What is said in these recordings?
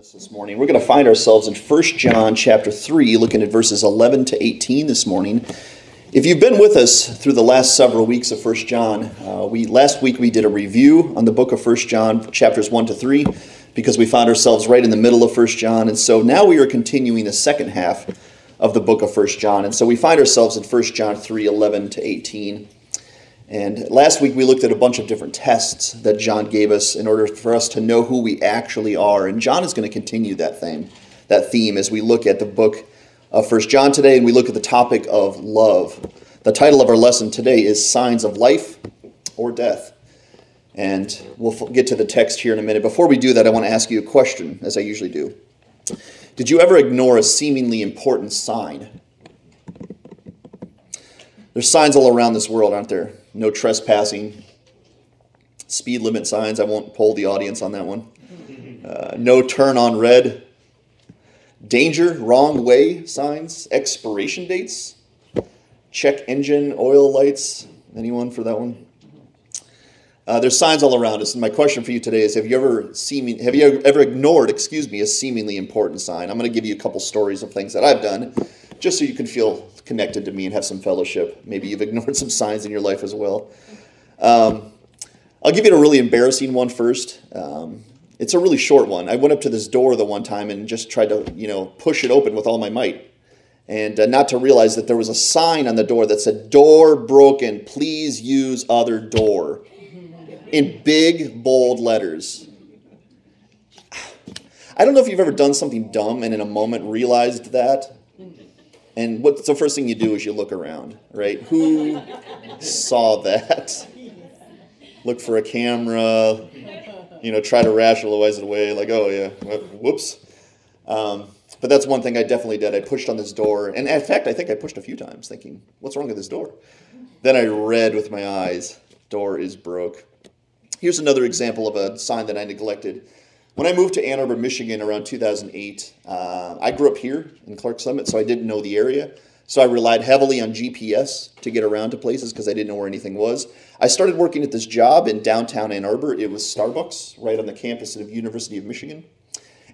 this morning. We're going to find ourselves in 1 John chapter 3, looking at verses 11 to 18 this morning. If you've been with us through the last several weeks of 1 John, uh, we last week we did a review on the book of 1 John, chapters 1 to 3, because we found ourselves right in the middle of 1 John. And so now we are continuing the second half of the book of 1 John. And so we find ourselves in 1 John 3, 11 to 18. And last week we looked at a bunch of different tests that John gave us in order for us to know who we actually are. And John is going to continue that theme, that theme as we look at the book of First John today and we look at the topic of love. The title of our lesson today is Signs of Life or Death. And we'll get to the text here in a minute. Before we do that, I want to ask you a question, as I usually do. Did you ever ignore a seemingly important sign? There's signs all around this world, aren't there? No trespassing, speed limit signs. I won't poll the audience on that one. Uh, no turn on red, danger, wrong way signs, expiration dates, check engine oil lights. Anyone for that one? Uh, there's signs all around us, and my question for you today is: Have you ever seen? Have you ever ignored, excuse me, a seemingly important sign? I'm going to give you a couple stories of things that I've done, just so you can feel connected to me and have some fellowship. Maybe you've ignored some signs in your life as well. Um, I'll give you a really embarrassing one first. Um, it's a really short one. I went up to this door the one time and just tried to, you know, push it open with all my might. And uh, not to realize that there was a sign on the door that said, Door broken, please use other door. In big, bold letters. I don't know if you've ever done something dumb and in a moment realized that. And what's the first thing you do is you look around, right? Who saw that? Look for a camera, you know, try to rationalize it away, like, oh yeah, whoops. Um, but that's one thing I definitely did. I pushed on this door, and in fact, I think I pushed a few times, thinking, what's wrong with this door? Then I read with my eyes, door is broke. Here's another example of a sign that I neglected. When I moved to Ann Arbor, Michigan around 2008, uh, I grew up here in Clarks Summit, so I didn't know the area. So I relied heavily on GPS to get around to places because I didn't know where anything was. I started working at this job in downtown Ann Arbor. It was Starbucks right on the campus of University of Michigan.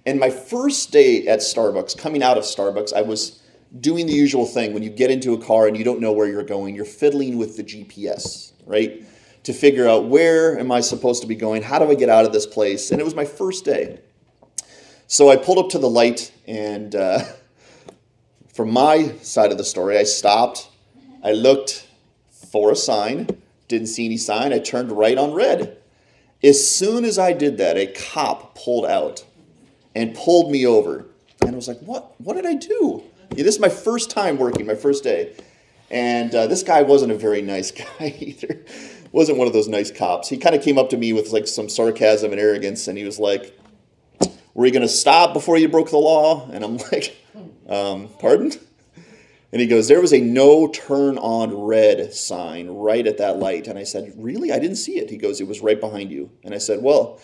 And my first day at Starbucks, coming out of Starbucks, I was doing the usual thing when you get into a car and you don't know where you're going, you're fiddling with the GPS, right? To figure out where am I supposed to be going? How do I get out of this place? And it was my first day. So I pulled up to the light, and uh, from my side of the story, I stopped. I looked for a sign, didn't see any sign. I turned right on red. As soon as I did that, a cop pulled out and pulled me over. And I was like, what, what did I do? Yeah, this is my first time working, my first day. And uh, this guy wasn't a very nice guy either wasn't one of those nice cops. He kind of came up to me with like some sarcasm and arrogance, and he was like, "Were you going to stop before you broke the law?" And I'm like, um, "Pardon?" And he goes, "There was a no turn on red sign right at that light." And I said, "Really? I didn't see it." He goes, "It was right behind you." And I said, "Well,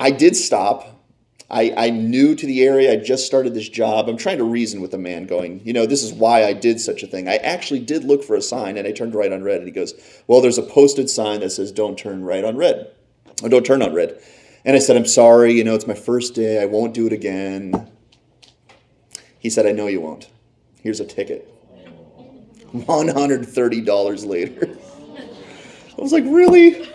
I did stop." I, I'm new to the area. I just started this job. I'm trying to reason with the man, going, you know, this is why I did such a thing. I actually did look for a sign and I turned right on red. And he goes, well, there's a posted sign that says, don't turn right on red, or don't turn on red. And I said, I'm sorry, you know, it's my first day. I won't do it again. He said, I know you won't. Here's a ticket. $130 later. I was like, really?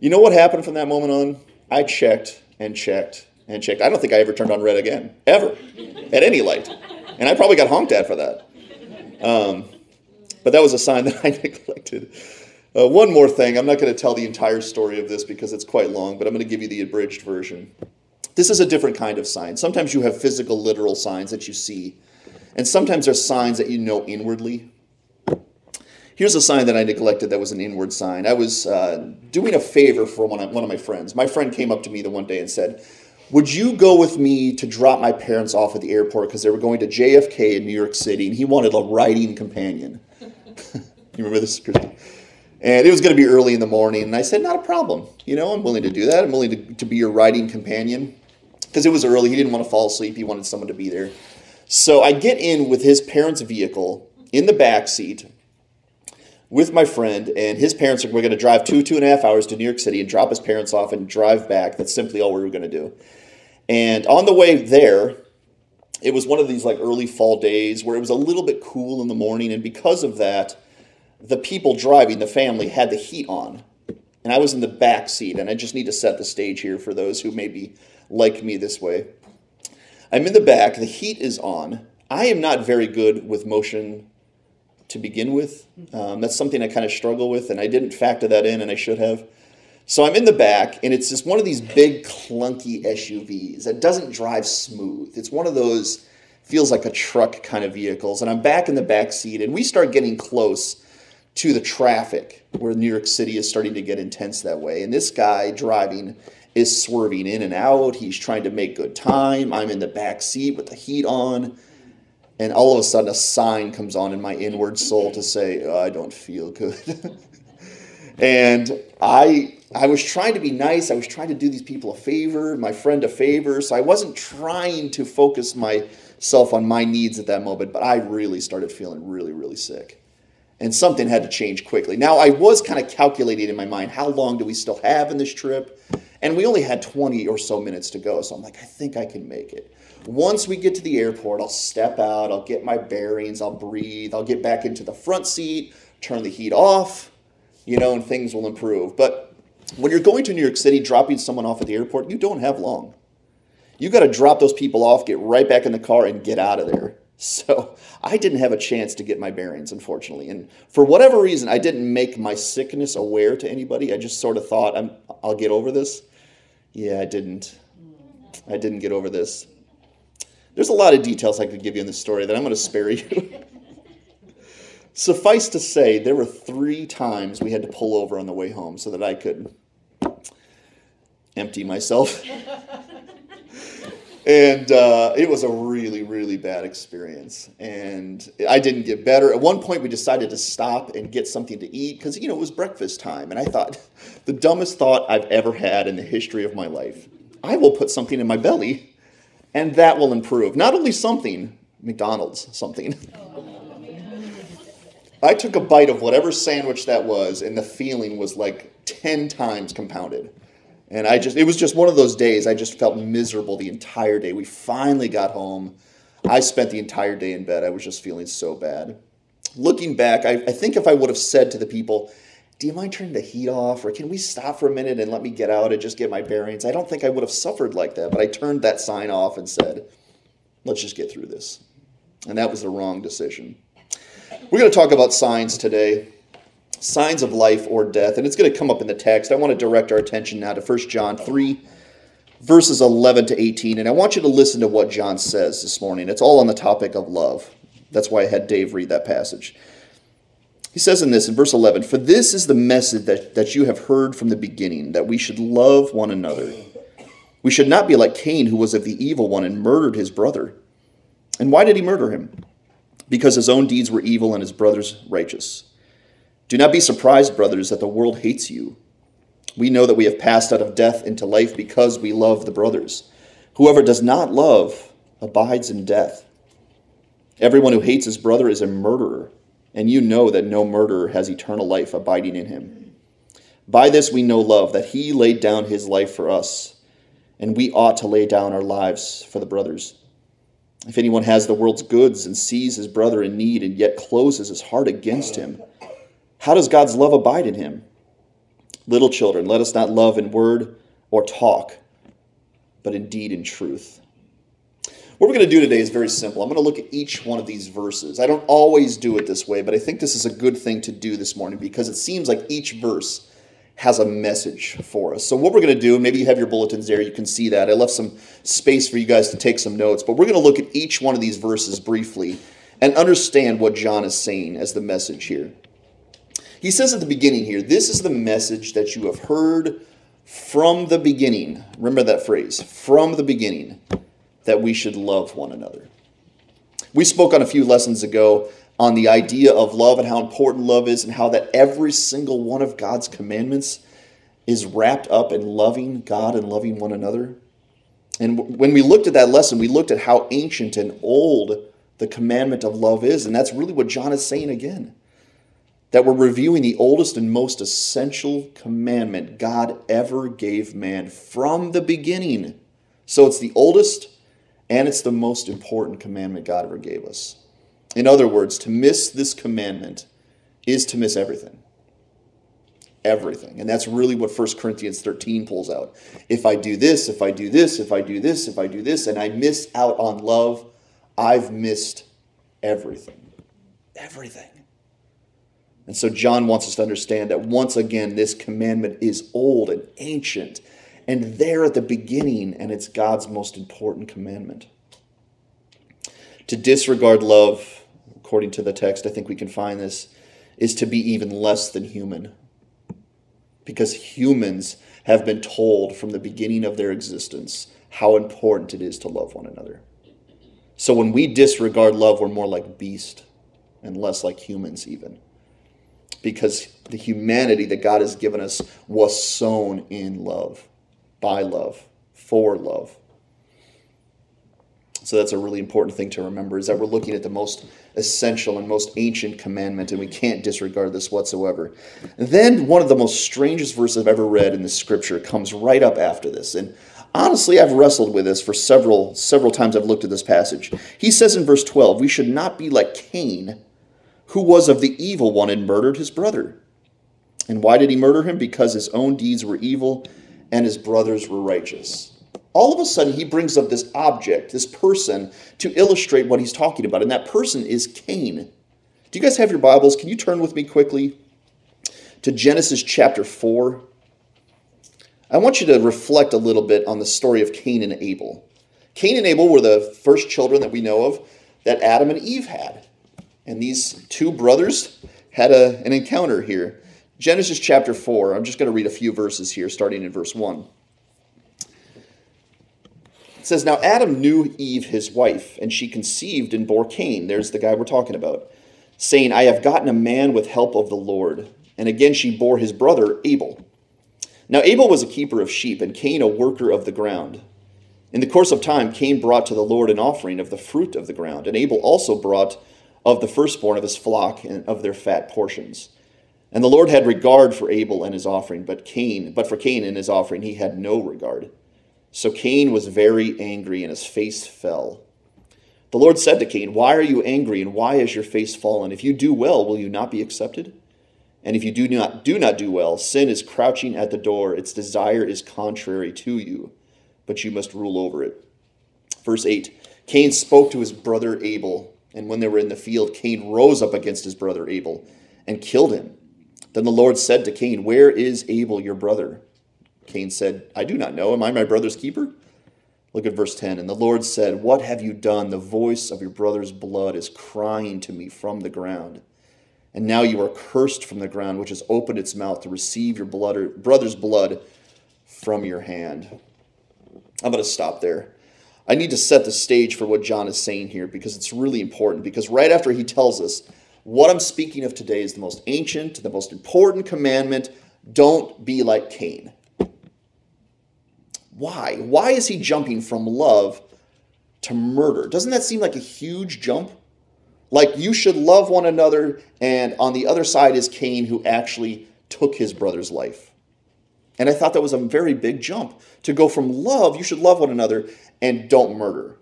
You know what happened from that moment on? I checked and checked and checked. I don't think I ever turned on red again, ever, at any light. And I probably got honked at for that. Um, but that was a sign that I neglected. Uh, one more thing. I'm not going to tell the entire story of this because it's quite long, but I'm going to give you the abridged version. This is a different kind of sign. Sometimes you have physical, literal signs that you see, and sometimes there's signs that you know inwardly. Here's a sign that I neglected that was an inward sign. I was uh, doing a favor for one of, one of my friends. My friend came up to me the one day and said, Would you go with me to drop my parents off at the airport because they were going to JFK in New York City and he wanted a riding companion? you remember this? And it was going to be early in the morning. And I said, Not a problem. You know, I'm willing to do that. I'm willing to, to be your riding companion because it was early. He didn't want to fall asleep, he wanted someone to be there. So I get in with his parents' vehicle in the back seat with my friend, and his parents are, we're going to drive two, two and a half hours to New York City and drop his parents off and drive back. That's simply all we were going to do. And on the way there, it was one of these like early fall days where it was a little bit cool in the morning, and because of that, the people driving, the family, had the heat on. And I was in the back seat, and I just need to set the stage here for those who maybe like me this way. I'm in the back, the heat is on. I am not very good with motion to begin with. Um, that's something I kind of struggle with, and I didn't factor that in, and I should have. So I'm in the back, and it's just one of these big, clunky SUVs that doesn't drive smooth. It's one of those, feels like a truck kind of vehicles. And I'm back in the back seat, and we start getting close to the traffic where New York City is starting to get intense that way. And this guy driving is swerving in and out. He's trying to make good time. I'm in the back seat with the heat on. And all of a sudden, a sign comes on in my inward soul to say, oh, I don't feel good. and I I was trying to be nice. I was trying to do these people a favor, my friend a favor. So I wasn't trying to focus myself on my needs at that moment, but I really started feeling really, really sick. And something had to change quickly. Now, I was kind of calculating in my mind how long do we still have in this trip? And we only had 20 or so minutes to go. So I'm like, I think I can make it. Once we get to the airport, I'll step out, I'll get my bearings, I'll breathe, I'll get back into the front seat, turn the heat off, you know, and things will improve. But when you're going to New York City, dropping someone off at the airport, you don't have long. You got to drop those people off, get right back in the car, and get out of there. So I didn't have a chance to get my bearings, unfortunately. And for whatever reason, I didn't make my sickness aware to anybody. I just sort of thought, I'm, I'll get over this. Yeah, I didn't. I didn't get over this. There's a lot of details I could give you in this story that I'm going to spare you. Suffice to say, there were three times we had to pull over on the way home so that I could empty myself. and uh, it was a really, really bad experience. And I didn't get better. At one point, we decided to stop and get something to eat because, you know, it was breakfast time. And I thought, the dumbest thought I've ever had in the history of my life I will put something in my belly, and that will improve. Not only something, McDonald's, something. I took a bite of whatever sandwich that was, and the feeling was like 10 times compounded. And I just, it was just one of those days. I just felt miserable the entire day. We finally got home. I spent the entire day in bed. I was just feeling so bad. Looking back, I, I think if I would have said to the people, Do you mind turning the heat off? Or can we stop for a minute and let me get out and just get my bearings? I don't think I would have suffered like that. But I turned that sign off and said, Let's just get through this. And that was the wrong decision. We're going to talk about signs today signs of life or death, and it's going to come up in the text. I want to direct our attention now to 1 John 3, verses 11 to 18, and I want you to listen to what John says this morning. It's all on the topic of love. That's why I had Dave read that passage. He says in this, in verse 11, For this is the message that, that you have heard from the beginning, that we should love one another. We should not be like Cain, who was of the evil one and murdered his brother. And why did he murder him? because his own deeds were evil and his brother's righteous. Do not be surprised, brothers, that the world hates you. We know that we have passed out of death into life because we love the brothers. Whoever does not love abides in death. Everyone who hates his brother is a murderer, and you know that no murderer has eternal life abiding in him. By this we know love, that he laid down his life for us, and we ought to lay down our lives for the brothers. If anyone has the world's goods and sees his brother in need and yet closes his heart against him, how does God's love abide in him? Little children, let us not love in word or talk, but indeed in deed and truth. What we're going to do today is very simple. I'm going to look at each one of these verses. I don't always do it this way, but I think this is a good thing to do this morning because it seems like each verse has a message for us. So, what we're going to do, maybe you have your bulletins there, you can see that. I left some space for you guys to take some notes, but we're going to look at each one of these verses briefly and understand what John is saying as the message here. He says at the beginning here, This is the message that you have heard from the beginning. Remember that phrase, from the beginning, that we should love one another. We spoke on a few lessons ago on the idea of love and how important love is, and how that every single one of God's commandments is wrapped up in loving God and loving one another. And when we looked at that lesson, we looked at how ancient and old the commandment of love is. And that's really what John is saying again. That we're reviewing the oldest and most essential commandment God ever gave man from the beginning. So it's the oldest and it's the most important commandment God ever gave us. In other words, to miss this commandment is to miss everything. Everything. And that's really what 1 Corinthians 13 pulls out. If I do this, if I do this, if I do this, if I do this, and I miss out on love, I've missed everything. Everything. And so John wants us to understand that once again, this commandment is old and ancient and there at the beginning, and it's God's most important commandment. To disregard love, according to the text, I think we can find this, is to be even less than human. Because humans have been told from the beginning of their existence how important it is to love one another. So when we disregard love, we're more like beast and less like humans, even. Because the humanity that God has given us was sown in love by love, for love. So that's a really important thing to remember is that we're looking at the most essential and most ancient commandment, and we can't disregard this whatsoever. And then one of the most strangest verses I've ever read in the scripture comes right up after this. And honestly, I've wrestled with this for several several times I've looked at this passage. He says in verse 12, We should not be like Cain, who was of the evil one and murdered his brother. And why did he murder him? Because his own deeds were evil and his brothers were righteous. All of a sudden, he brings up this object, this person, to illustrate what he's talking about, and that person is Cain. Do you guys have your Bibles? Can you turn with me quickly to Genesis chapter 4? I want you to reflect a little bit on the story of Cain and Abel. Cain and Abel were the first children that we know of that Adam and Eve had. And these two brothers had a, an encounter here. Genesis chapter 4, I'm just going to read a few verses here, starting in verse 1. It says, Now Adam knew Eve, his wife, and she conceived and bore Cain. There's the guy we're talking about, saying, I have gotten a man with help of the Lord. And again she bore his brother Abel. Now Abel was a keeper of sheep, and Cain a worker of the ground. In the course of time, Cain brought to the Lord an offering of the fruit of the ground, and Abel also brought of the firstborn of his flock and of their fat portions. And the Lord had regard for Abel and his offering, but Cain, but for Cain and his offering he had no regard. So Cain was very angry and his face fell. The Lord said to Cain, Why are you angry and why is your face fallen? If you do well, will you not be accepted? And if you do not do not do well, sin is crouching at the door, its desire is contrary to you, but you must rule over it. Verse 8 Cain spoke to his brother Abel, and when they were in the field, Cain rose up against his brother Abel and killed him. Then the Lord said to Cain, Where is Abel your brother? Cain said, I do not know. Am I my brother's keeper? Look at verse 10. And the Lord said, What have you done? The voice of your brother's blood is crying to me from the ground. And now you are cursed from the ground, which has opened its mouth to receive your blood, brother's blood from your hand. I'm going to stop there. I need to set the stage for what John is saying here because it's really important. Because right after he tells us what I'm speaking of today is the most ancient, the most important commandment. Don't be like Cain. Why? Why is he jumping from love to murder? Doesn't that seem like a huge jump? Like you should love one another, and on the other side is Cain, who actually took his brother's life. And I thought that was a very big jump to go from love, you should love one another, and don't murder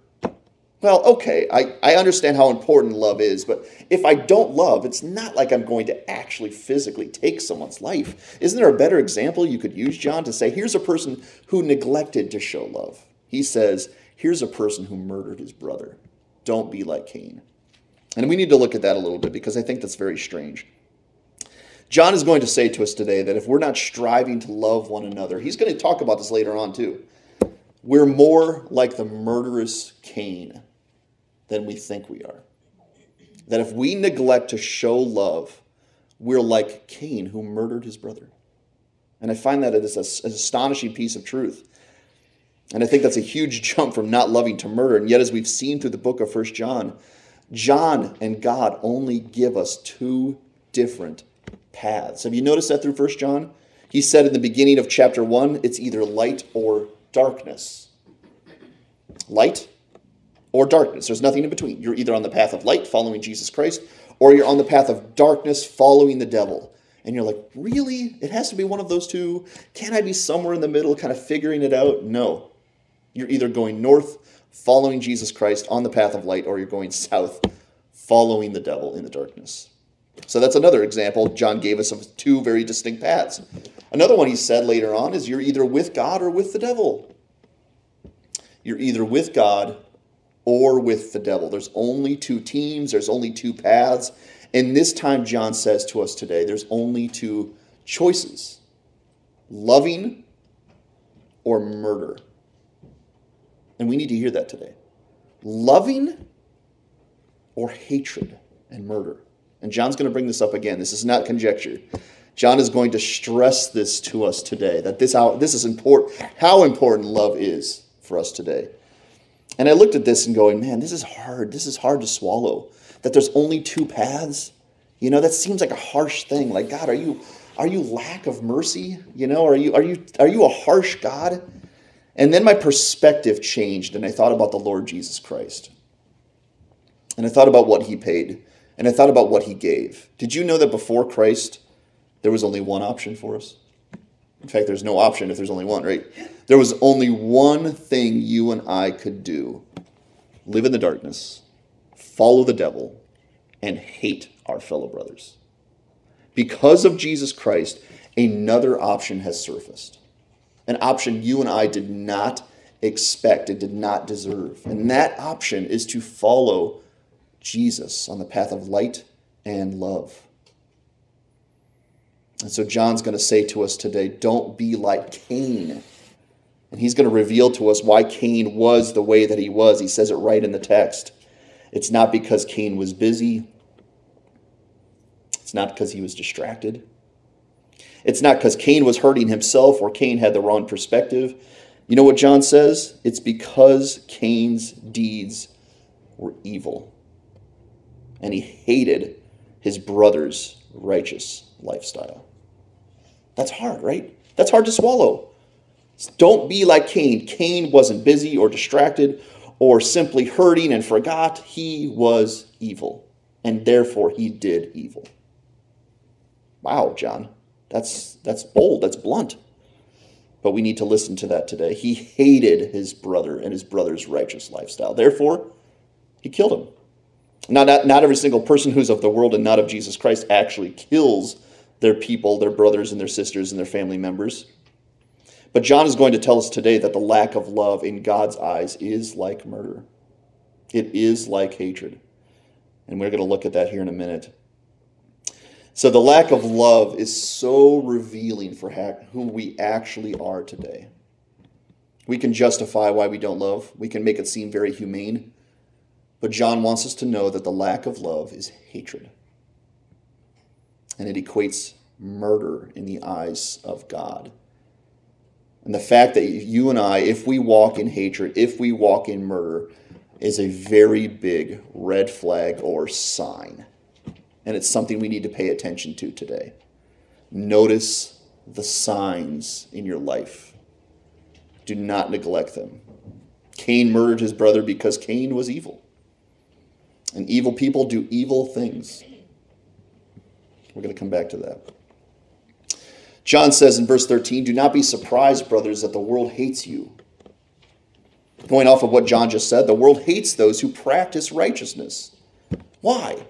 well, okay, I, I understand how important love is, but if I don't love, it's not like I'm going to actually physically take someone's life. Isn't there a better example you could use, John, to say, here's a person who neglected to show love? He says, here's a person who murdered his brother. Don't be like Cain. And we need to look at that a little bit because I think that's very strange. John is going to say to us today that if we're not striving to love one another, he's going to talk about this later on too. We're more like the murderous Cain than we think we are. That if we neglect to show love, we're like Cain who murdered his brother. And I find that it is an astonishing piece of truth. And I think that's a huge jump from not loving to murder. And yet, as we've seen through the book of First John, John and God only give us two different paths. Have you noticed that through First John? He said in the beginning of chapter 1, it's either light or darkness. Light or darkness. There's nothing in between. You're either on the path of light, following Jesus Christ, or you're on the path of darkness, following the devil. And you're like, really? It has to be one of those two? Can't I be somewhere in the middle, kind of figuring it out? No. You're either going north, following Jesus Christ on the path of light, or you're going south, following the devil in the darkness. So that's another example John gave us of two very distinct paths. Another one he said later on is you're either with God or with the devil. You're either with God or with the devil. There's only two teams, there's only two paths. And this time, John says to us today, there's only two choices loving or murder. And we need to hear that today. Loving or hatred and murder. And John's going to bring this up again. This is not conjecture. John is going to stress this to us today that this, how, this is important, how important love is for us today. And I looked at this and going, man, this is hard. This is hard to swallow. That there's only two paths. You know, that seems like a harsh thing. Like, God, are you are you lack of mercy? You know, are you are you are you a harsh God? And then my perspective changed and I thought about the Lord Jesus Christ. And I thought about what he paid. And I thought about what he gave. Did you know that before Christ, there was only one option for us? In fact, there's no option if there's only one, right? There was only one thing you and I could do live in the darkness, follow the devil, and hate our fellow brothers. Because of Jesus Christ, another option has surfaced. An option you and I did not expect and did not deserve. And that option is to follow Jesus on the path of light and love. And so John's going to say to us today don't be like Cain. And he's going to reveal to us why Cain was the way that he was. He says it right in the text. It's not because Cain was busy, it's not because he was distracted. It's not because Cain was hurting himself or Cain had the wrong perspective. You know what John says? It's because Cain's deeds were evil. And he hated his brother's righteous lifestyle. That's hard, right? That's hard to swallow. Don't be like Cain. Cain wasn't busy or distracted or simply hurting and forgot. He was evil, and therefore he did evil. Wow, John. That's that's bold, that's blunt. But we need to listen to that today. He hated his brother and his brother's righteous lifestyle. Therefore, he killed him. Not, not, not every single person who's of the world and not of Jesus Christ actually kills their people, their brothers and their sisters and their family members. But John is going to tell us today that the lack of love in God's eyes is like murder. It is like hatred. And we're going to look at that here in a minute. So, the lack of love is so revealing for who we actually are today. We can justify why we don't love, we can make it seem very humane. But John wants us to know that the lack of love is hatred and it equates murder in the eyes of God. And the fact that you and I, if we walk in hatred, if we walk in murder, is a very big red flag or sign. And it's something we need to pay attention to today. Notice the signs in your life. Do not neglect them. Cain murdered his brother because Cain was evil. And evil people do evil things. We're going to come back to that. John says in verse 13, Do not be surprised, brothers, that the world hates you. Going off of what John just said, the world hates those who practice righteousness. Why?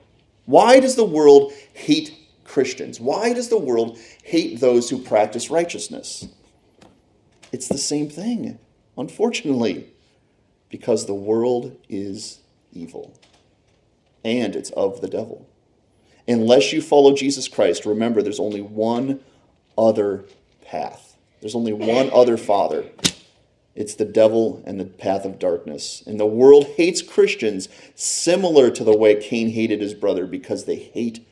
Why does the world hate Christians? Why does the world hate those who practice righteousness? It's the same thing, unfortunately, because the world is evil and it's of the devil. Unless you follow Jesus Christ, remember there's only one other path. There's only one other Father. It's the devil and the path of darkness. And the world hates Christians similar to the way Cain hated his brother because they hate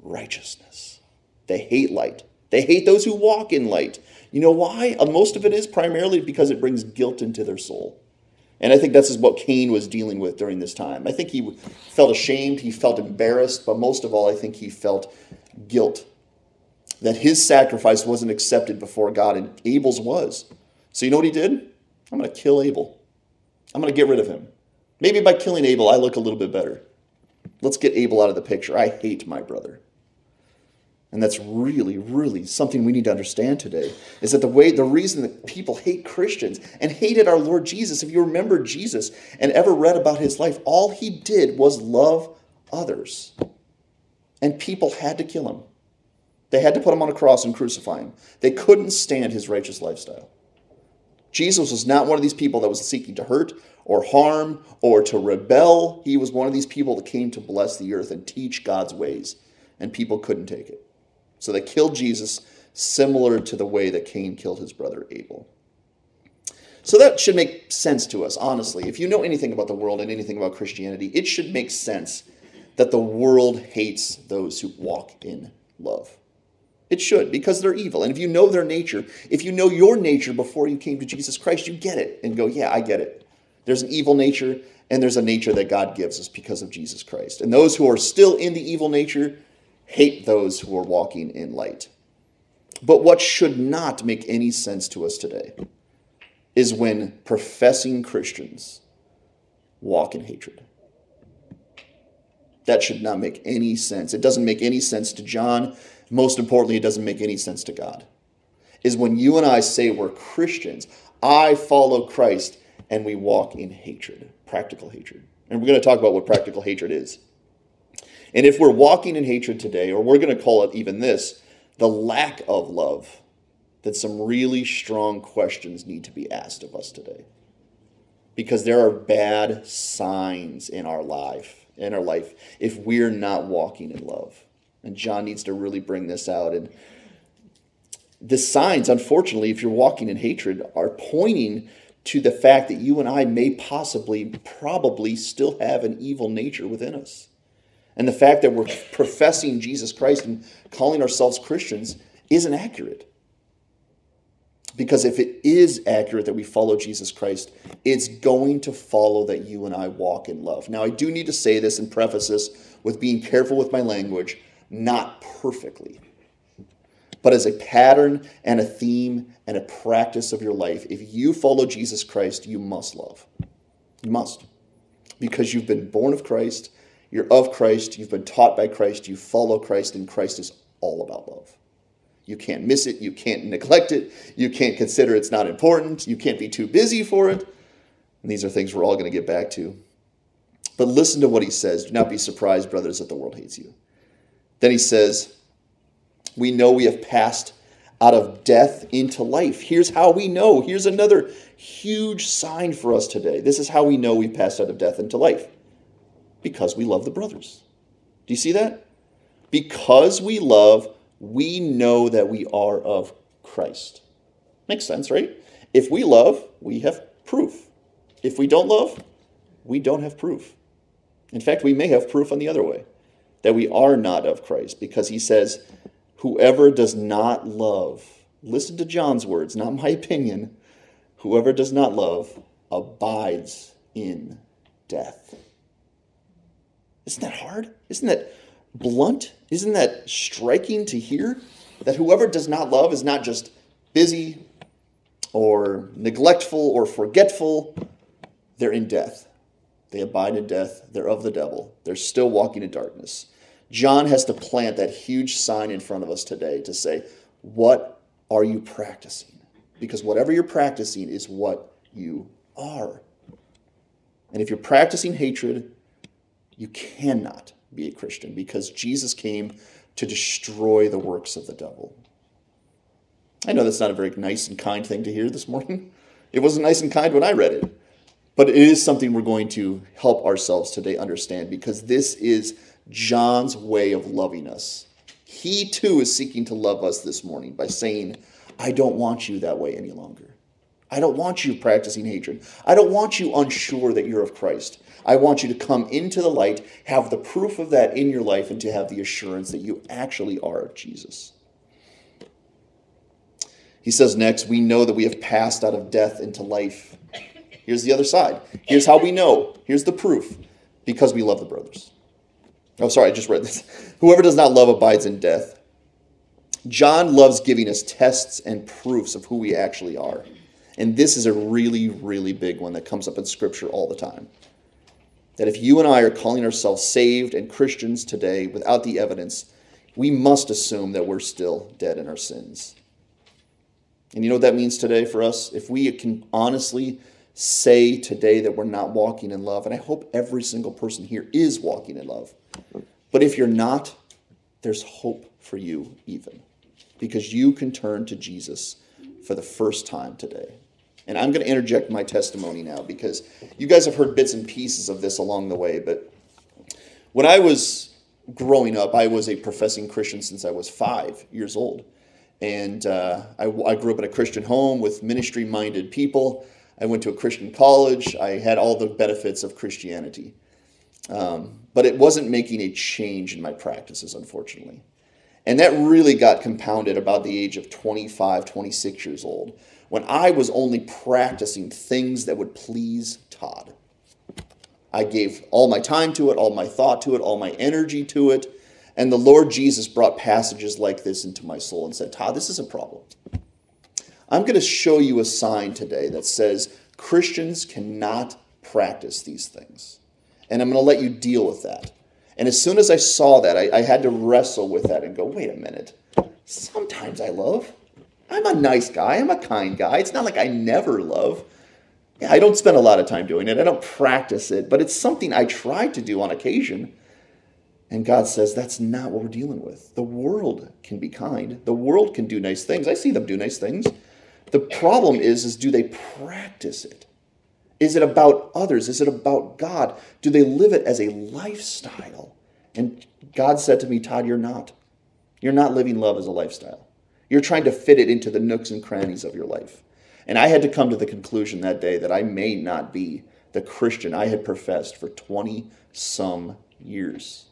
righteousness. They hate light. They hate those who walk in light. You know why? Uh, most of it is primarily because it brings guilt into their soul. And I think that's what Cain was dealing with during this time. I think he felt ashamed, he felt embarrassed, but most of all, I think he felt guilt that his sacrifice wasn't accepted before God, and Abel's was. So you know what he did? I'm going to kill Abel. I'm going to get rid of him. Maybe by killing Abel, I look a little bit better. Let's get Abel out of the picture. I hate my brother. And that's really, really something we need to understand today, is that the way, the reason that people hate Christians and hated our Lord Jesus, if you remember Jesus and ever read about his life, all he did was love others. And people had to kill him. They had to put him on a cross and crucify him. They couldn't stand his righteous lifestyle. Jesus was not one of these people that was seeking to hurt or harm or to rebel. He was one of these people that came to bless the earth and teach God's ways, and people couldn't take it. So they killed Jesus, similar to the way that Cain killed his brother Abel. So that should make sense to us, honestly. If you know anything about the world and anything about Christianity, it should make sense that the world hates those who walk in love. It should, because they're evil. And if you know their nature, if you know your nature before you came to Jesus Christ, you get it and go, yeah, I get it. There's an evil nature, and there's a nature that God gives us because of Jesus Christ. And those who are still in the evil nature, hate those who are walking in light. But what should not make any sense to us today is when professing Christians walk in hatred. That should not make any sense. It doesn't make any sense to John. Most importantly, it doesn't make any sense to God. Is when you and I say we're Christians, I follow Christ, and we walk in hatred, practical hatred. And we're going to talk about what practical hatred is. And if we're walking in hatred today, or we're going to call it even this, the lack of love, then some really strong questions need to be asked of us today. Because there are bad signs in our life, in our life, if we're not walking in love. And John needs to really bring this out. And the signs, unfortunately, if you're walking in hatred, are pointing to the fact that you and I may possibly, probably still have an evil nature within us. And the fact that we're professing Jesus Christ and calling ourselves Christians isn't accurate. Because if it is accurate that we follow Jesus Christ, it's going to follow that you and I walk in love. Now, I do need to say this and preface this with being careful with my language, not perfectly. But as a pattern and a theme and a practice of your life, if you follow Jesus Christ, you must love. You must. Because you've been born of Christ you're of Christ, you've been taught by Christ, you follow Christ, and Christ is all about love. You can't miss it, you can't neglect it, you can't consider it's not important, you can't be too busy for it. And these are things we're all going to get back to. But listen to what he says. Do not be surprised, brothers, that the world hates you. Then he says, We know we have passed out of death into life. Here's how we know. Here's another huge sign for us today. This is how we know we've passed out of death into life because we love the brothers. Do you see that? Because we love, we know that we are of Christ. Makes sense, right? If we love, we have proof. If we don't love, we don't have proof. In fact, we may have proof on the other way that we are not of Christ because he says, Whoever does not love, listen to John's words, not my opinion, whoever does not love abides in death. Isn't that hard? Isn't that blunt? Isn't that striking to hear? That whoever does not love is not just busy or neglectful or forgetful, they're in death. They abide in death. They're of the devil. They're still walking in darkness. John has to plant that huge sign in front of us today to say, What are you practicing? Because whatever you're practicing is what you are. And if you're practicing hatred, you cannot be a Christian because Jesus came to destroy the works of the devil. I know that's not a very nice and kind thing to hear this morning. It wasn't nice and kind when I read it. But it is something we're going to help ourselves today understand because this is John's way of loving us. He too is seeking to love us this morning by saying, I don't want you that way any longer. I don't want you practicing hatred. I don't want you unsure that you're of Christ. I want you to come into the light, have the proof of that in your life, and to have the assurance that you actually are Jesus. He says next, we know that we have passed out of death into life. Here's the other side. Here's how we know. Here's the proof. Because we love the brothers. Oh, sorry, I just read this. Whoever does not love abides in death. John loves giving us tests and proofs of who we actually are. And this is a really, really big one that comes up in Scripture all the time that if you and I are calling ourselves saved and Christians today without the evidence, we must assume that we're still dead in our sins. And you know what that means today for us? If we can honestly say today that we're not walking in love, and I hope every single person here is walking in love, but if you're not, there's hope for you even, because you can turn to Jesus for the first time today. And I'm going to interject my testimony now because you guys have heard bits and pieces of this along the way. But when I was growing up, I was a professing Christian since I was five years old. And uh, I, I grew up in a Christian home with ministry minded people. I went to a Christian college. I had all the benefits of Christianity. Um, but it wasn't making a change in my practices, unfortunately. And that really got compounded about the age of 25, 26 years old when I was only practicing things that would please Todd. I gave all my time to it, all my thought to it, all my energy to it. And the Lord Jesus brought passages like this into my soul and said, Todd, this is a problem. I'm going to show you a sign today that says Christians cannot practice these things. And I'm going to let you deal with that. And as soon as I saw that, I, I had to wrestle with that and go, wait a minute. Sometimes I love. I'm a nice guy. I'm a kind guy. It's not like I never love. Yeah, I don't spend a lot of time doing it. I don't practice it, but it's something I try to do on occasion. And God says that's not what we're dealing with. The world can be kind. The world can do nice things. I see them do nice things. The problem is is do they practice it? Is it about others? Is it about God? Do they live it as a lifestyle? And God said to me, Todd, you're not. You're not living love as a lifestyle. You're trying to fit it into the nooks and crannies of your life. And I had to come to the conclusion that day that I may not be the Christian I had professed for 20 some years.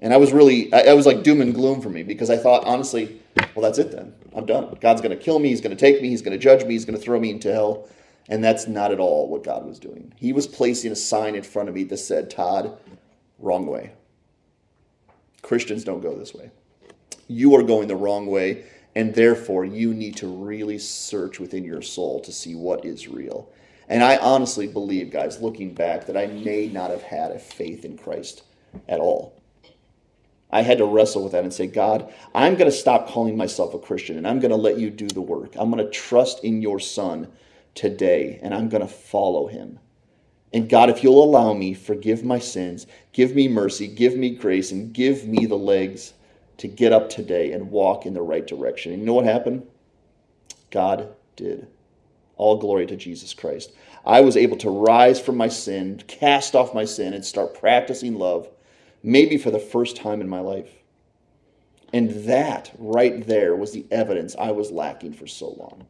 And I was really, I, was like doom and gloom for me because I thought, honestly, well, that's it then. I'm done. God's going to kill me. He's going to take me. He's going to judge me. He's going to throw me into hell. And that's not at all what God was doing. He was placing a sign in front of me that said, Todd, wrong way. Christians don't go this way you are going the wrong way, and therefore you need to really search within your soul to see what is real. And I honestly believe, guys, looking back, that I may not have had a faith in Christ at all. I had to wrestle with that and say, God, I'm going to stop calling myself a Christian and I'm going to let you do the work. I'm going to trust in your Son today and I'm going to follow him. And God, if you'll allow me, forgive my sins, give me mercy, give me grace, and give me the legs to get up today and walk in the right direction. And you know what happened? God did. All glory to Jesus Christ. I was able to rise from my sin, cast off my sin, and start practicing love, maybe for the first time in my life. And that right there was the evidence I was lacking for so long.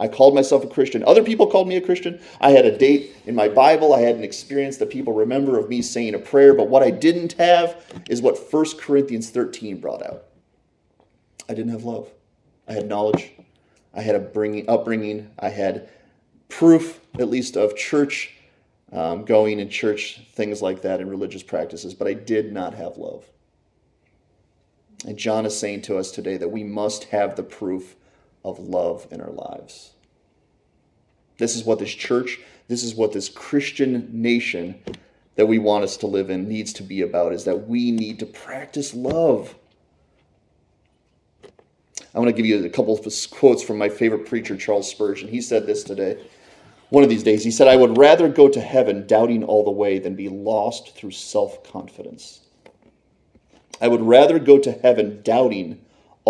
I called myself a Christian. Other people called me a Christian. I had a date in my Bible. I had an experience that people remember of me saying a prayer. But what I didn't have is what 1 Corinthians 13 brought out. I didn't have love. I had knowledge. I had a bringing, upbringing. I had proof, at least, of church um, going in church, things like that, and religious practices. But I did not have love. And John is saying to us today that we must have the proof of love in our lives. This is what this church, this is what this Christian nation that we want us to live in needs to be about is that we need to practice love. I want to give you a couple of quotes from my favorite preacher, Charles Spurgeon. He said this today. One of these days, he said, I would rather go to heaven doubting all the way than be lost through self confidence. I would rather go to heaven doubting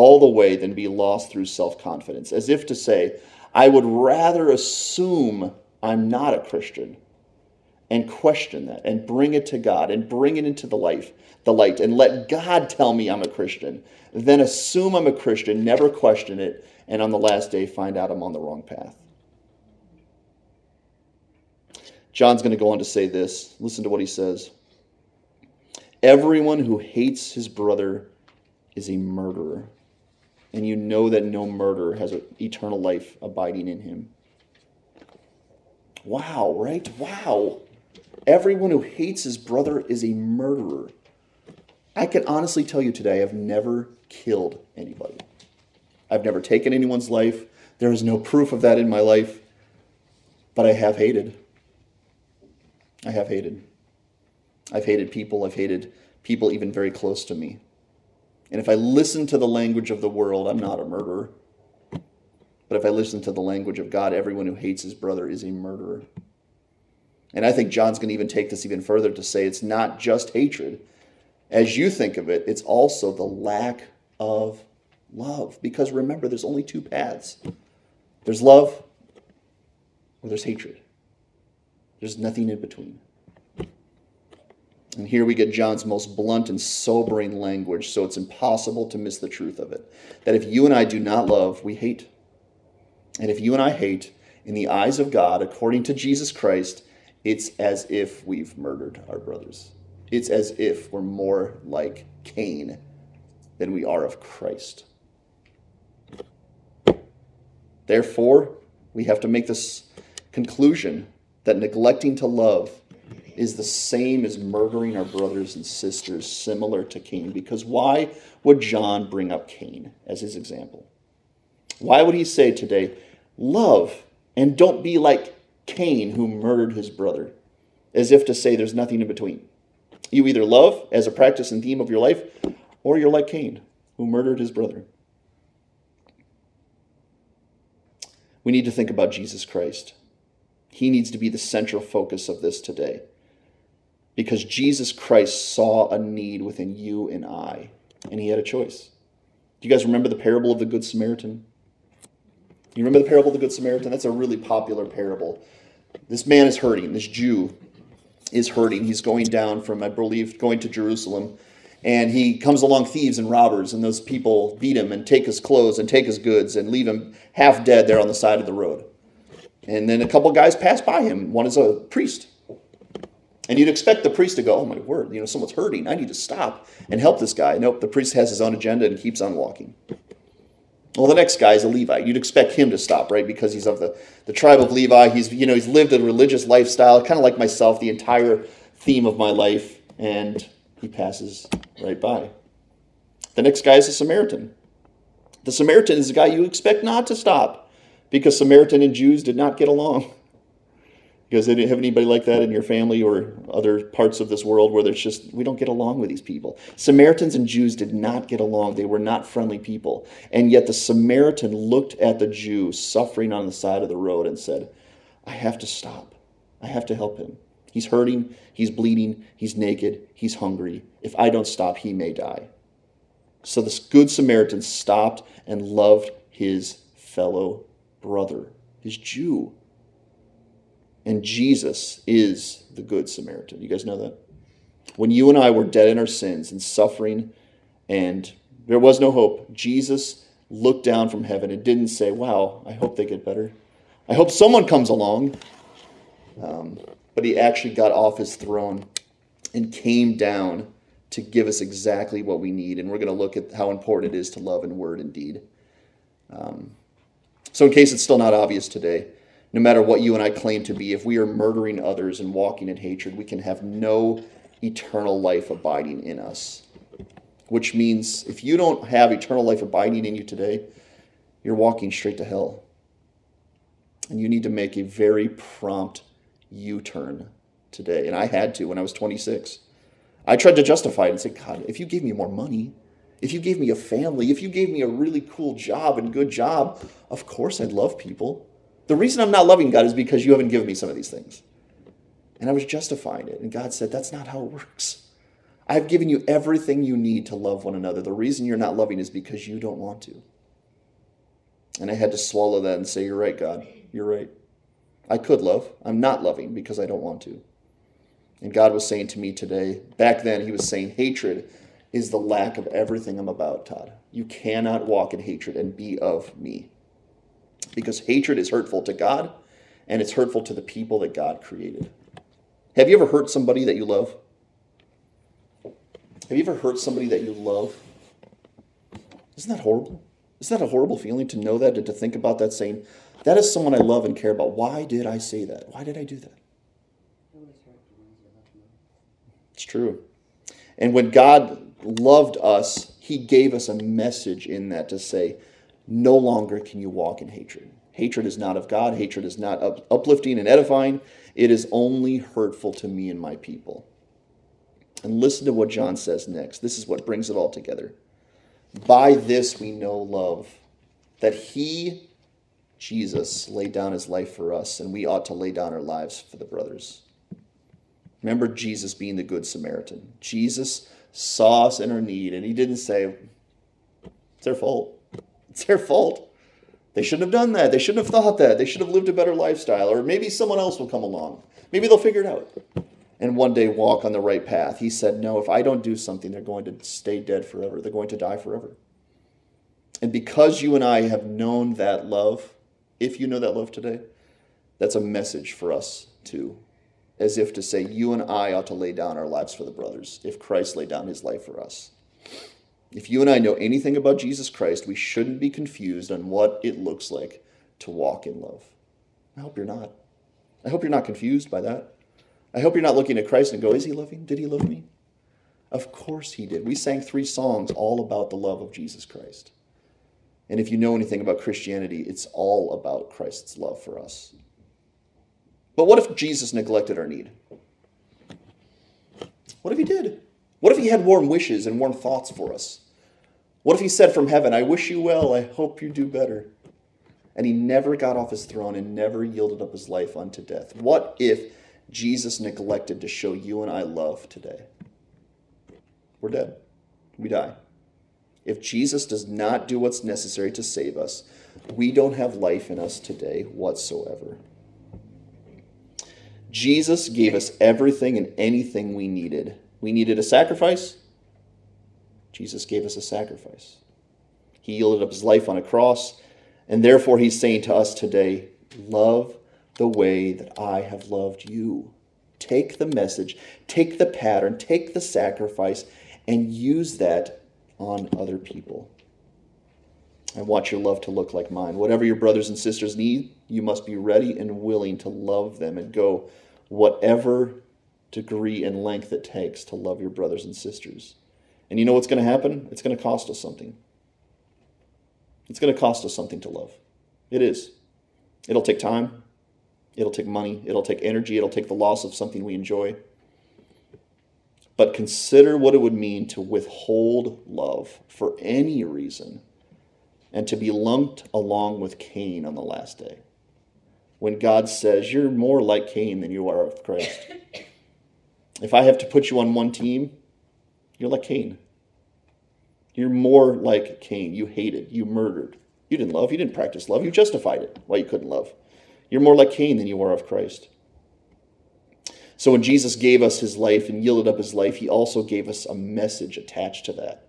all the way than be lost through self confidence, as if to say, I would rather assume I'm not a Christian and question that and bring it to God and bring it into the life, the light, and let God tell me I'm a Christian, then assume I'm a Christian, never question it, and on the last day find out I'm on the wrong path. John's going to go on to say this. Listen to what he says. Everyone who hates his brother is a murderer and you know that no murderer has eternal life abiding in him. Wow, right? Wow. Everyone who hates his brother is a murderer. I can honestly tell you today, I've never killed anybody. I've never taken anyone's life. There is no proof of that in my life. But I have hated. I have hated. I've hated people. I've hated people even very close to me. And if I listen to the language of the world, I'm not a murderer. But if I listen to the language of God, everyone who hates his brother is a murderer. And I think John's going to even take this even further to say it's not just hatred. As you think of it, it's also the lack of love. Because remember, there's only two paths there's love or there's hatred. There's nothing in between. And here we get John's most blunt and sobering language, so it's impossible to miss the truth of it. That if you and I do not love, we hate. And if you and I hate, in the eyes of God, according to Jesus Christ, it's as if we've murdered our brothers. It's as if we're more like Cain than we are of Christ. Therefore, we have to make this conclusion that neglecting to love is the same as murdering our brothers and sisters, similar to Cain. Because why would John bring up Cain as his example? Why would he say today, love and don't be like Cain who murdered his brother? As if to say there's nothing in between. You either love as a practice and theme of your life, or you're like Cain who murdered his brother. We need to think about Jesus Christ. He needs to be the central focus of this today. Because Jesus Christ saw a need within you and I, and he had a choice. Do you guys remember the parable of the Good Samaritan? You remember the parable of the Good Samaritan? That's a really popular parable. This man is hurting. This Jew is hurting. He's going down from, I believe, going to Jerusalem. And he comes along thieves and robbers, and those people beat him and take his clothes and take his goods and leave him half dead there on the side of the road. And then a couple guys pass by him. One is a priest. And you'd expect the priest to go, Oh my word, you know, someone's hurting. I need to stop and help this guy. Nope, the priest has his own agenda and keeps on walking. Well, the next guy is a Levite. You'd expect him to stop, right? Because he's of the, the tribe of Levi. He's, you know, he's lived a religious lifestyle, kind of like myself, the entire theme of my life, and he passes right by. The next guy is a Samaritan. The Samaritan is a guy you expect not to stop because Samaritan and Jews did not get along. You they didn't have anybody like that in your family or other parts of this world where there's just, we don't get along with these people. Samaritans and Jews did not get along. They were not friendly people. And yet the Samaritan looked at the Jew suffering on the side of the road and said, I have to stop. I have to help him. He's hurting, he's bleeding, he's naked, he's hungry. If I don't stop, he may die. So this good Samaritan stopped and loved his fellow brother, his Jew. And Jesus is the Good Samaritan. You guys know that? When you and I were dead in our sins and suffering, and there was no hope, Jesus looked down from heaven and didn't say, Wow, I hope they get better. I hope someone comes along. Um, but he actually got off his throne and came down to give us exactly what we need. And we're going to look at how important it is to love in word and deed. Um, so, in case it's still not obvious today, no matter what you and I claim to be, if we are murdering others and walking in hatred, we can have no eternal life abiding in us. Which means if you don't have eternal life abiding in you today, you're walking straight to hell. And you need to make a very prompt U turn today. And I had to when I was 26. I tried to justify it and say, God, if you gave me more money, if you gave me a family, if you gave me a really cool job and good job, of course I'd love people. The reason I'm not loving God is because you haven't given me some of these things. And I was justifying it. And God said, That's not how it works. I've given you everything you need to love one another. The reason you're not loving is because you don't want to. And I had to swallow that and say, You're right, God. You're right. I could love. I'm not loving because I don't want to. And God was saying to me today, back then, He was saying, hatred is the lack of everything I'm about, Todd. You cannot walk in hatred and be of me. Because hatred is hurtful to God and it's hurtful to the people that God created. Have you ever hurt somebody that you love? Have you ever hurt somebody that you love? Isn't that horrible? Isn't that a horrible feeling to know that and to think about that saying, that is someone I love and care about. Why did I say that? Why did I do that? It's true. And when God loved us, He gave us a message in that to say, no longer can you walk in hatred. Hatred is not of God. Hatred is not uplifting and edifying. It is only hurtful to me and my people. And listen to what John says next. This is what brings it all together. By this we know love, that he, Jesus, laid down his life for us, and we ought to lay down our lives for the brothers. Remember Jesus being the Good Samaritan. Jesus saw us in our need, and he didn't say, It's their fault. It's their fault. They shouldn't have done that. They shouldn't have thought that. They should have lived a better lifestyle. Or maybe someone else will come along. Maybe they'll figure it out and one day walk on the right path. He said, No, if I don't do something, they're going to stay dead forever. They're going to die forever. And because you and I have known that love, if you know that love today, that's a message for us too. As if to say, you and I ought to lay down our lives for the brothers, if Christ laid down his life for us. If you and I know anything about Jesus Christ, we shouldn't be confused on what it looks like to walk in love. I hope you're not. I hope you're not confused by that. I hope you're not looking at Christ and go, Is he loving? Did he love me? Of course he did. We sang three songs all about the love of Jesus Christ. And if you know anything about Christianity, it's all about Christ's love for us. But what if Jesus neglected our need? What if he did? What if he had warm wishes and warm thoughts for us? What if he said from heaven, I wish you well, I hope you do better? And he never got off his throne and never yielded up his life unto death. What if Jesus neglected to show you and I love today? We're dead. We die. If Jesus does not do what's necessary to save us, we don't have life in us today whatsoever. Jesus gave us everything and anything we needed. We needed a sacrifice. Jesus gave us a sacrifice. He yielded up his life on a cross, and therefore he's saying to us today, Love the way that I have loved you. Take the message, take the pattern, take the sacrifice, and use that on other people. I want your love to look like mine. Whatever your brothers and sisters need, you must be ready and willing to love them and go whatever degree and length it takes to love your brothers and sisters. And you know what's going to happen? It's going to cost us something. It's going to cost us something to love. It is. It'll take time. It'll take money. It'll take energy. It'll take the loss of something we enjoy. But consider what it would mean to withhold love for any reason and to be lumped along with Cain on the last day. When God says, You're more like Cain than you are of Christ. If I have to put you on one team, you're like Cain. You're more like Cain. You hated, you murdered. You didn't love, you didn't practice love, you justified it why you couldn't love. You're more like Cain than you are of Christ. So when Jesus gave us his life and yielded up his life, he also gave us a message attached to that.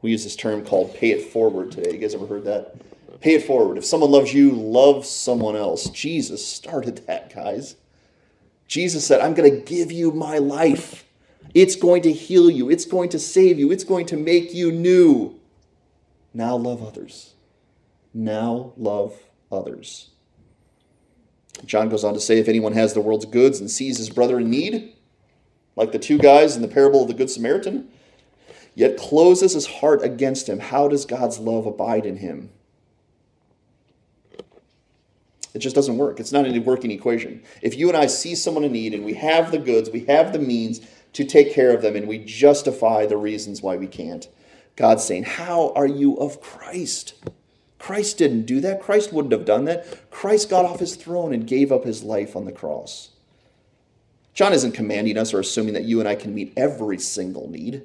We use this term called pay it forward today. You guys ever heard that? Pay it forward. If someone loves you, love someone else. Jesus started that, guys. Jesus said, I'm going to give you my life. It's going to heal you. It's going to save you. It's going to make you new. Now love others. Now love others. John goes on to say if anyone has the world's goods and sees his brother in need, like the two guys in the parable of the Good Samaritan, yet closes his heart against him, how does God's love abide in him? It just doesn't work. It's not a working equation. If you and I see someone in need and we have the goods, we have the means to take care of them, and we justify the reasons why we can't, God's saying, How are you of Christ? Christ didn't do that. Christ wouldn't have done that. Christ got off his throne and gave up his life on the cross. John isn't commanding us or assuming that you and I can meet every single need.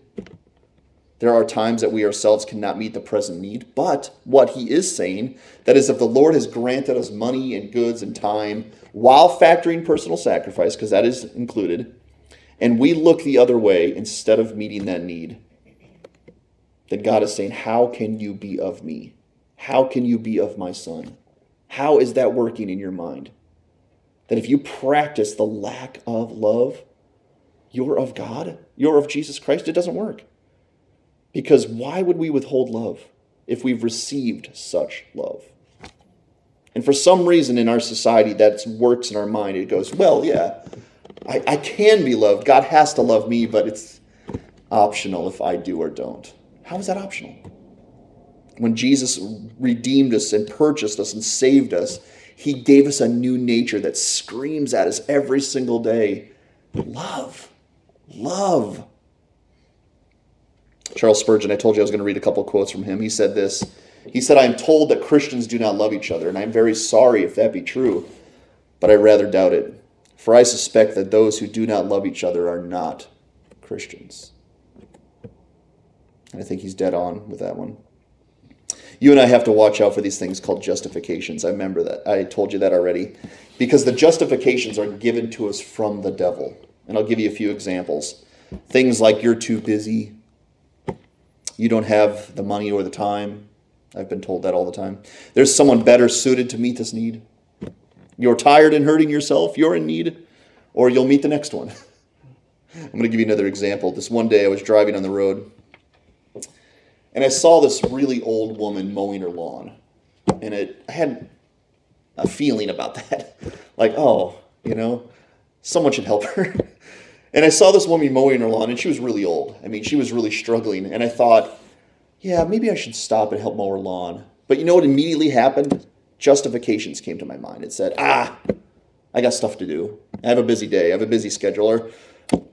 There are times that we ourselves cannot meet the present need, but what he is saying that is if the Lord has granted us money and goods and time while factoring personal sacrifice because that is included, and we look the other way instead of meeting that need, then God is saying, "How can you be of me? How can you be of my son?" How is that working in your mind? That if you practice the lack of love, you're of God, you're of Jesus Christ, it doesn't work. Because why would we withhold love if we've received such love? And for some reason in our society that works in our mind, it goes, well, yeah, I, I can be loved. God has to love me, but it's optional if I do or don't. How is that optional? When Jesus redeemed us and purchased us and saved us, he gave us a new nature that screams at us every single day love. Love. Charles Spurgeon, I told you I was going to read a couple quotes from him. He said this He said, I am told that Christians do not love each other, and I am very sorry if that be true, but I rather doubt it. For I suspect that those who do not love each other are not Christians. And I think he's dead on with that one. You and I have to watch out for these things called justifications. I remember that. I told you that already. Because the justifications are given to us from the devil. And I'll give you a few examples. Things like you're too busy, you don't have the money or the time. I've been told that all the time. There's someone better suited to meet this need. You're tired and hurting yourself, you're in need, or you'll meet the next one. I'm going to give you another example. This one day I was driving on the road and I saw this really old woman mowing her lawn. And it, I had a feeling about that. like, oh, you know, someone should help her. and I saw this woman mowing her lawn, and she was really old. I mean, she was really struggling. And I thought, yeah, maybe I should stop and help mow her lawn. But you know what immediately happened? Justifications came to my mind. It said, ah, I got stuff to do. I have a busy day. I have a busy schedule. Or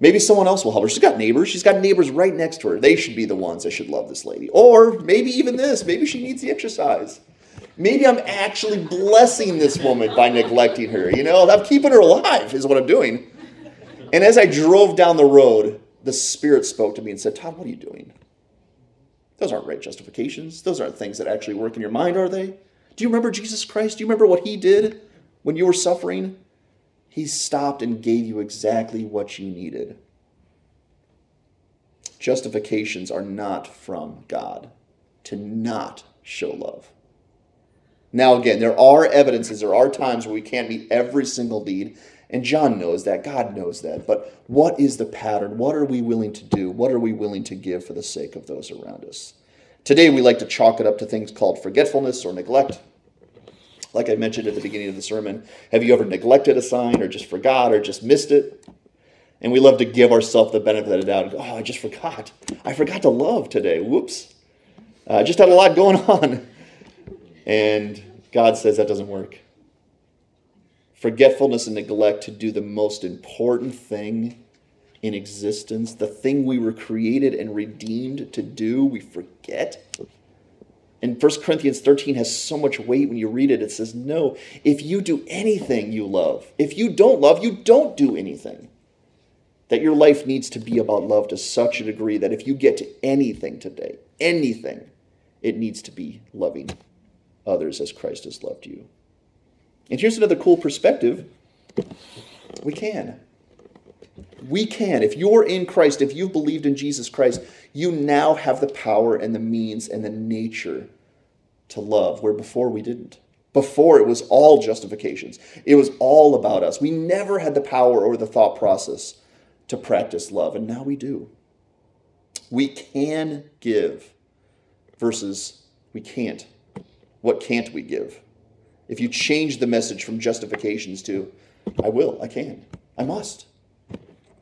Maybe someone else will help her. She's got neighbors. She's got neighbors right next to her. They should be the ones that should love this lady. Or maybe even this. Maybe she needs the exercise. Maybe I'm actually blessing this woman by neglecting her. You know, I'm keeping her alive, is what I'm doing. And as I drove down the road, the Spirit spoke to me and said, Todd, what are you doing? Those aren't right justifications. Those aren't things that actually work in your mind, are they? Do you remember Jesus Christ? Do you remember what he did when you were suffering? He stopped and gave you exactly what you needed. Justifications are not from God to not show love. Now, again, there are evidences, there are times where we can't meet every single need, and John knows that, God knows that. But what is the pattern? What are we willing to do? What are we willing to give for the sake of those around us? Today, we like to chalk it up to things called forgetfulness or neglect like I mentioned at the beginning of the sermon. Have you ever neglected a sign or just forgot or just missed it? And we love to give ourselves the benefit of the doubt and go, oh, I just forgot. I forgot to love today. Whoops. I uh, just had a lot going on. And God says that doesn't work. Forgetfulness and neglect to do the most important thing in existence, the thing we were created and redeemed to do, we forget. And 1 Corinthians 13 has so much weight when you read it. It says, No, if you do anything you love, if you don't love, you don't do anything. That your life needs to be about love to such a degree that if you get to anything today, anything, it needs to be loving others as Christ has loved you. And here's another cool perspective we can. We can. If you're in Christ, if you've believed in Jesus Christ, you now have the power and the means and the nature to love, where before we didn't. Before it was all justifications, it was all about us. We never had the power or the thought process to practice love, and now we do. We can give versus we can't. What can't we give? If you change the message from justifications to, I will, I can, I must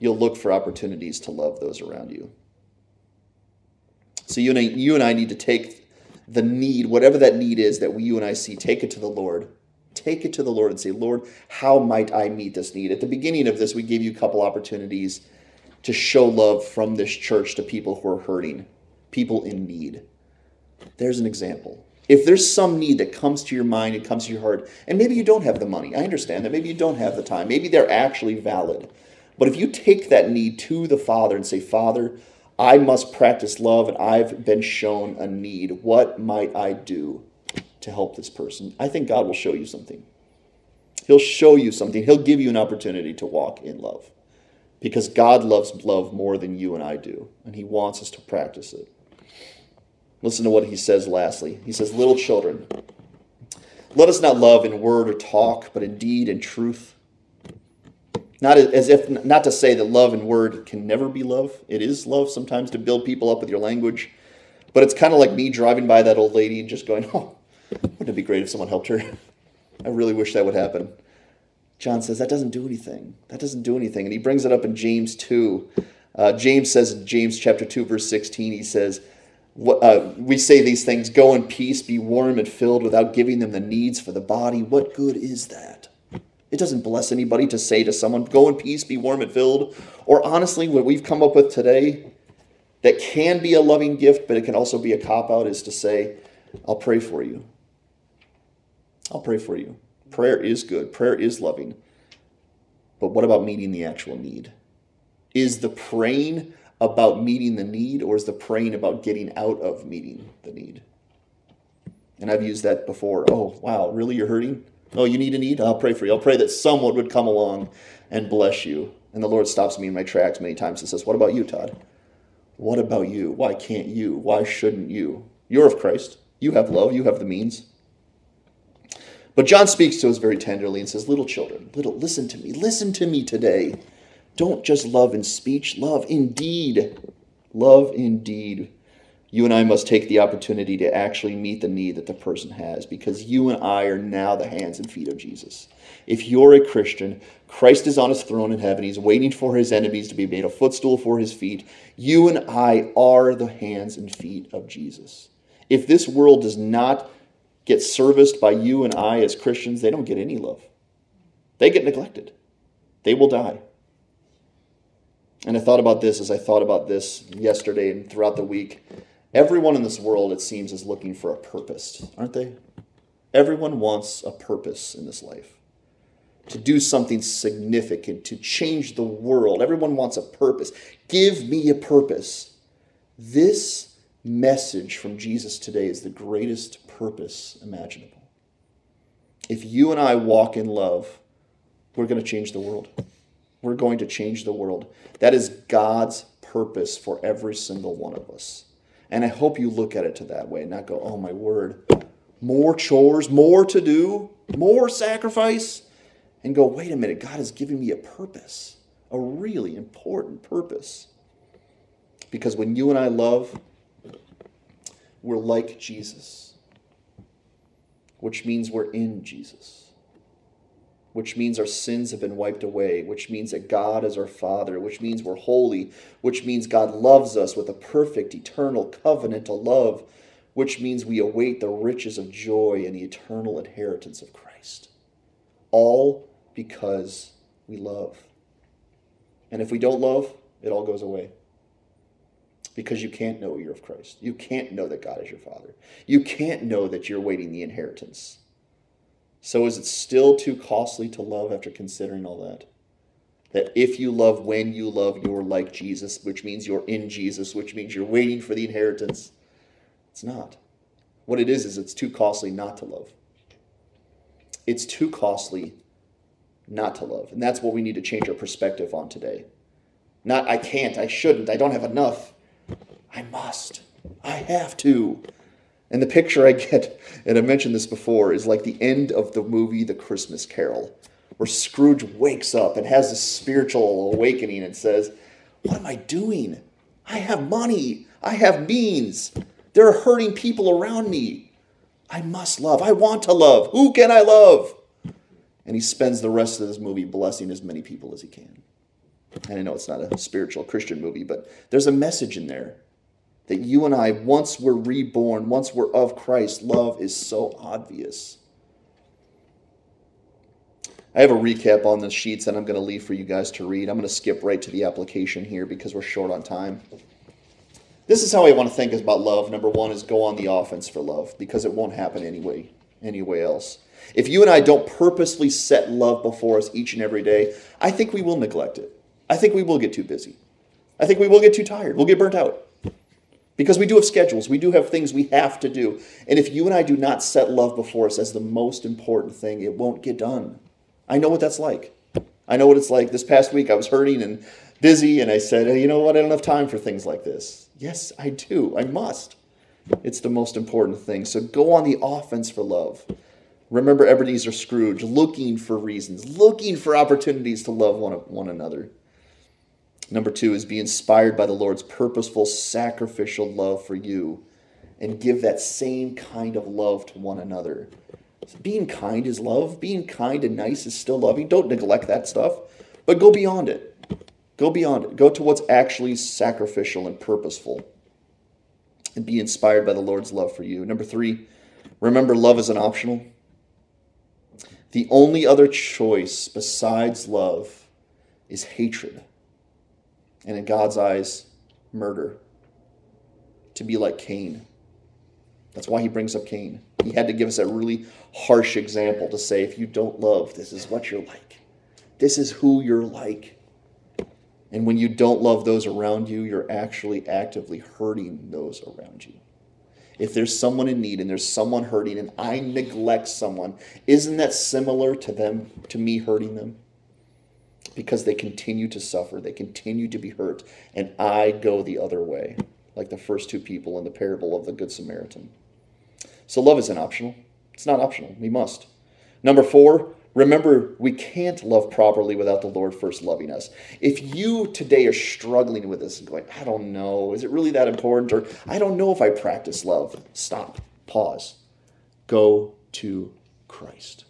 you'll look for opportunities to love those around you. So you and I, you and I need to take the need, whatever that need is that we, you and I see, take it to the Lord. Take it to the Lord and say, Lord, how might I meet this need? At the beginning of this, we gave you a couple opportunities to show love from this church to people who are hurting, people in need. There's an example. If there's some need that comes to your mind and comes to your heart, and maybe you don't have the money, I understand that. Maybe you don't have the time. Maybe they're actually valid. But if you take that need to the Father and say, Father, I must practice love and I've been shown a need. What might I do to help this person? I think God will show you something. He'll show you something. He'll give you an opportunity to walk in love because God loves love more than you and I do, and He wants us to practice it. Listen to what He says lastly. He says, Little children, let us not love in word or talk, but in deed and truth. Not as if not to say that love and word can never be love. It is love sometimes to build people up with your language. But it's kind of like me driving by that old lady and just going, "Oh, wouldn't it be great if someone helped her?" I really wish that would happen. John says that doesn't do anything. That doesn't do anything, and he brings it up in James two. Uh, James says in James chapter two verse sixteen, he says, uh, "We say these things: Go in peace, be warm and filled, without giving them the needs for the body. What good is that?" It doesn't bless anybody to say to someone, go in peace, be warm and filled. Or honestly, what we've come up with today, that can be a loving gift, but it can also be a cop out, is to say, I'll pray for you. I'll pray for you. Prayer is good, prayer is loving. But what about meeting the actual need? Is the praying about meeting the need, or is the praying about getting out of meeting the need? And I've used that before. Oh, wow, really? You're hurting? Oh, you need a need? I'll pray for you. I'll pray that someone would come along and bless you. And the Lord stops me in my tracks many times and says, What about you, Todd? What about you? Why can't you? Why shouldn't you? You're of Christ. You have love. You have the means. But John speaks to us very tenderly and says, Little children, little, listen to me. Listen to me today. Don't just love in speech, love indeed. Love indeed. You and I must take the opportunity to actually meet the need that the person has because you and I are now the hands and feet of Jesus. If you're a Christian, Christ is on his throne in heaven. He's waiting for his enemies to be made a footstool for his feet. You and I are the hands and feet of Jesus. If this world does not get serviced by you and I as Christians, they don't get any love. They get neglected. They will die. And I thought about this as I thought about this yesterday and throughout the week. Everyone in this world, it seems, is looking for a purpose, aren't they? Everyone wants a purpose in this life to do something significant, to change the world. Everyone wants a purpose. Give me a purpose. This message from Jesus today is the greatest purpose imaginable. If you and I walk in love, we're going to change the world. We're going to change the world. That is God's purpose for every single one of us. And I hope you look at it to that way not go, oh my word, more chores, more to do, more sacrifice, and go, wait a minute, God is giving me a purpose, a really important purpose. Because when you and I love, we're like Jesus, which means we're in Jesus which means our sins have been wiped away, which means that God is our Father, which means we're holy, which means God loves us with a perfect, eternal, covenantal love, which means we await the riches of joy and the eternal inheritance of Christ. All because we love. And if we don't love, it all goes away. Because you can't know you're of Christ. You can't know that God is your Father. You can't know that you're waiting the inheritance. So is it still too costly to love after considering all that? That if you love when you love, you're like Jesus, which means you're in Jesus, which means you're waiting for the inheritance. It's not. What it is, is it's too costly not to love. It's too costly not to love. And that's what we need to change our perspective on today. Not, I can't, I shouldn't, I don't have enough. I must. I have to. And the picture I get, and I mentioned this before, is like the end of the movie The Christmas Carol, where Scrooge wakes up and has this spiritual awakening and says, What am I doing? I have money. I have means. There are hurting people around me. I must love. I want to love. Who can I love? And he spends the rest of this movie blessing as many people as he can. And I know it's not a spiritual Christian movie, but there's a message in there that you and I, once we're reborn, once we're of Christ, love is so obvious. I have a recap on the sheets that I'm going to leave for you guys to read. I'm going to skip right to the application here because we're short on time. This is how I want to think about love. Number one is go on the offense for love because it won't happen anyway, anyway else. If you and I don't purposely set love before us each and every day, I think we will neglect it. I think we will get too busy. I think we will get too tired. We'll get burnt out. Because we do have schedules, we do have things we have to do. And if you and I do not set love before us as the most important thing, it won't get done. I know what that's like. I know what it's like. This past week I was hurting and busy, and I said, hey, you know what? I don't have time for things like this. Yes, I do. I must. It's the most important thing. So go on the offense for love. Remember Ebenezer Scrooge looking for reasons, looking for opportunities to love one, one another. Number two is be inspired by the Lord's purposeful, sacrificial love for you and give that same kind of love to one another. Being kind is love. Being kind and nice is still loving. Don't neglect that stuff, but go beyond it. Go beyond it. Go to what's actually sacrificial and purposeful. And be inspired by the Lord's love for you. Number three, remember love is an optional. The only other choice besides love is hatred and in God's eyes, murder. to be like Cain. That's why he brings up Cain. He had to give us a really harsh example to say, if you don't love, this is what you're like. This is who you're like. And when you don't love those around you, you're actually actively hurting those around you. If there's someone in need and there's someone hurting and I neglect someone, isn't that similar to them, to me hurting them? Because they continue to suffer, they continue to be hurt, and I go the other way, like the first two people in the parable of the Good Samaritan. So love isn't optional. It's not optional. We must. Number four, remember we can't love properly without the Lord first loving us. If you today are struggling with this and going, I don't know, is it really that important? Or I don't know if I practice love, stop, pause, go to Christ.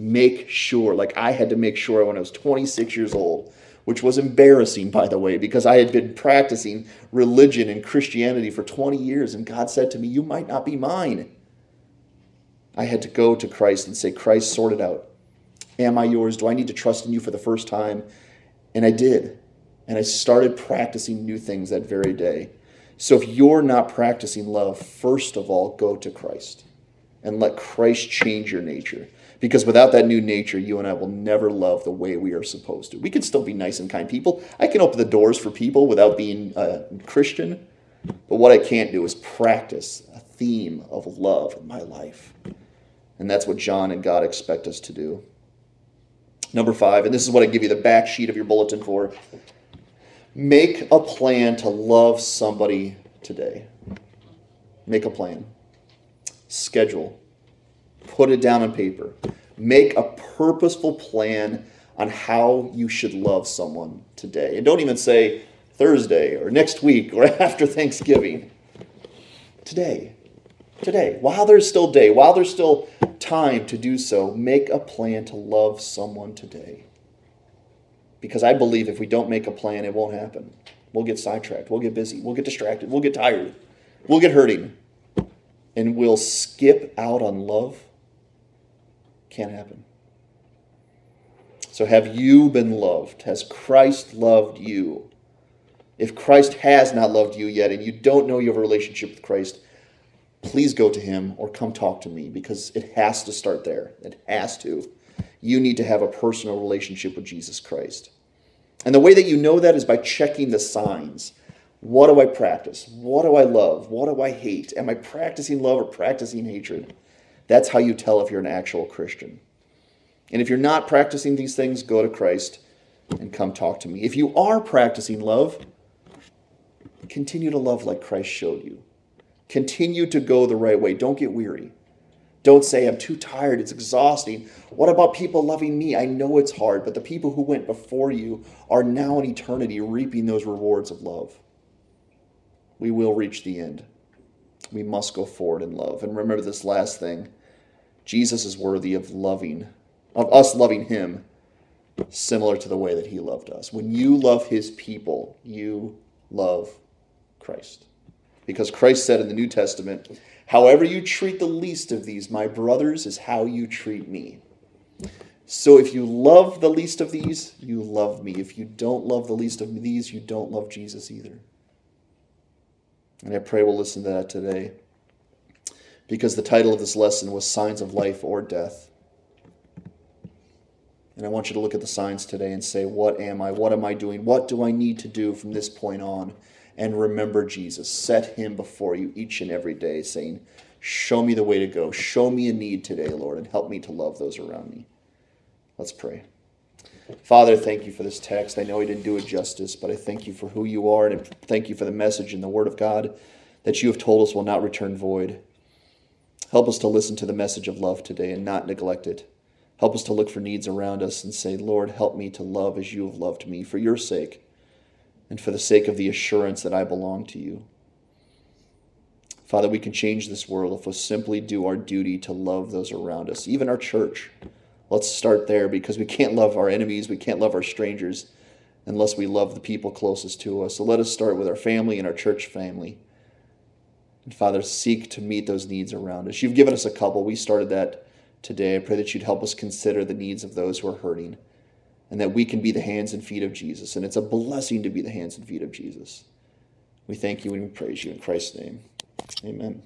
Make sure, like I had to make sure when I was 26 years old, which was embarrassing, by the way, because I had been practicing religion and Christianity for 20 years, and God said to me, You might not be mine. I had to go to Christ and say, Christ, sort it out. Am I yours? Do I need to trust in you for the first time? And I did. And I started practicing new things that very day. So if you're not practicing love, first of all, go to Christ and let Christ change your nature. Because without that new nature, you and I will never love the way we are supposed to. We can still be nice and kind people. I can open the doors for people without being a Christian. But what I can't do is practice a theme of love in my life. And that's what John and God expect us to do. Number five, and this is what I give you the back sheet of your bulletin for make a plan to love somebody today. Make a plan. Schedule put it down on paper. Make a purposeful plan on how you should love someone today. And don't even say Thursday or next week or after Thanksgiving. Today. Today. While there's still day, while there's still time to do so, make a plan to love someone today. Because I believe if we don't make a plan, it won't happen. We'll get sidetracked. We'll get busy. We'll get distracted. We'll get tired. We'll get hurting. And we'll skip out on love can't happen. So, have you been loved? Has Christ loved you? If Christ has not loved you yet and you don't know you have a relationship with Christ, please go to him or come talk to me because it has to start there. It has to. You need to have a personal relationship with Jesus Christ. And the way that you know that is by checking the signs. What do I practice? What do I love? What do I hate? Am I practicing love or practicing hatred? That's how you tell if you're an actual Christian. And if you're not practicing these things, go to Christ and come talk to me. If you are practicing love, continue to love like Christ showed you. Continue to go the right way. Don't get weary. Don't say, I'm too tired, it's exhausting. What about people loving me? I know it's hard, but the people who went before you are now in eternity reaping those rewards of love. We will reach the end. We must go forward in love. And remember this last thing Jesus is worthy of loving, of us loving him similar to the way that he loved us. When you love his people, you love Christ. Because Christ said in the New Testament, however you treat the least of these, my brothers, is how you treat me. So if you love the least of these, you love me. If you don't love the least of these, you don't love Jesus either. And I pray we'll listen to that today because the title of this lesson was Signs of Life or Death. And I want you to look at the signs today and say, What am I? What am I doing? What do I need to do from this point on? And remember Jesus. Set him before you each and every day, saying, Show me the way to go. Show me a need today, Lord, and help me to love those around me. Let's pray. Father, thank you for this text. I know he didn't do it justice, but I thank you for who you are, and thank you for the message in the Word of God that you have told us will not return void. Help us to listen to the message of love today and not neglect it. Help us to look for needs around us and say, Lord, help me to love as you have loved me for your sake and for the sake of the assurance that I belong to you. Father, we can change this world if we simply do our duty to love those around us, even our church. Let's start there because we can't love our enemies, we can't love our strangers unless we love the people closest to us. So let us start with our family and our church family. And Father, seek to meet those needs around us. You've given us a couple. We started that today. I pray that you'd help us consider the needs of those who are hurting and that we can be the hands and feet of Jesus. And it's a blessing to be the hands and feet of Jesus. We thank you and we praise you in Christ's name. Amen.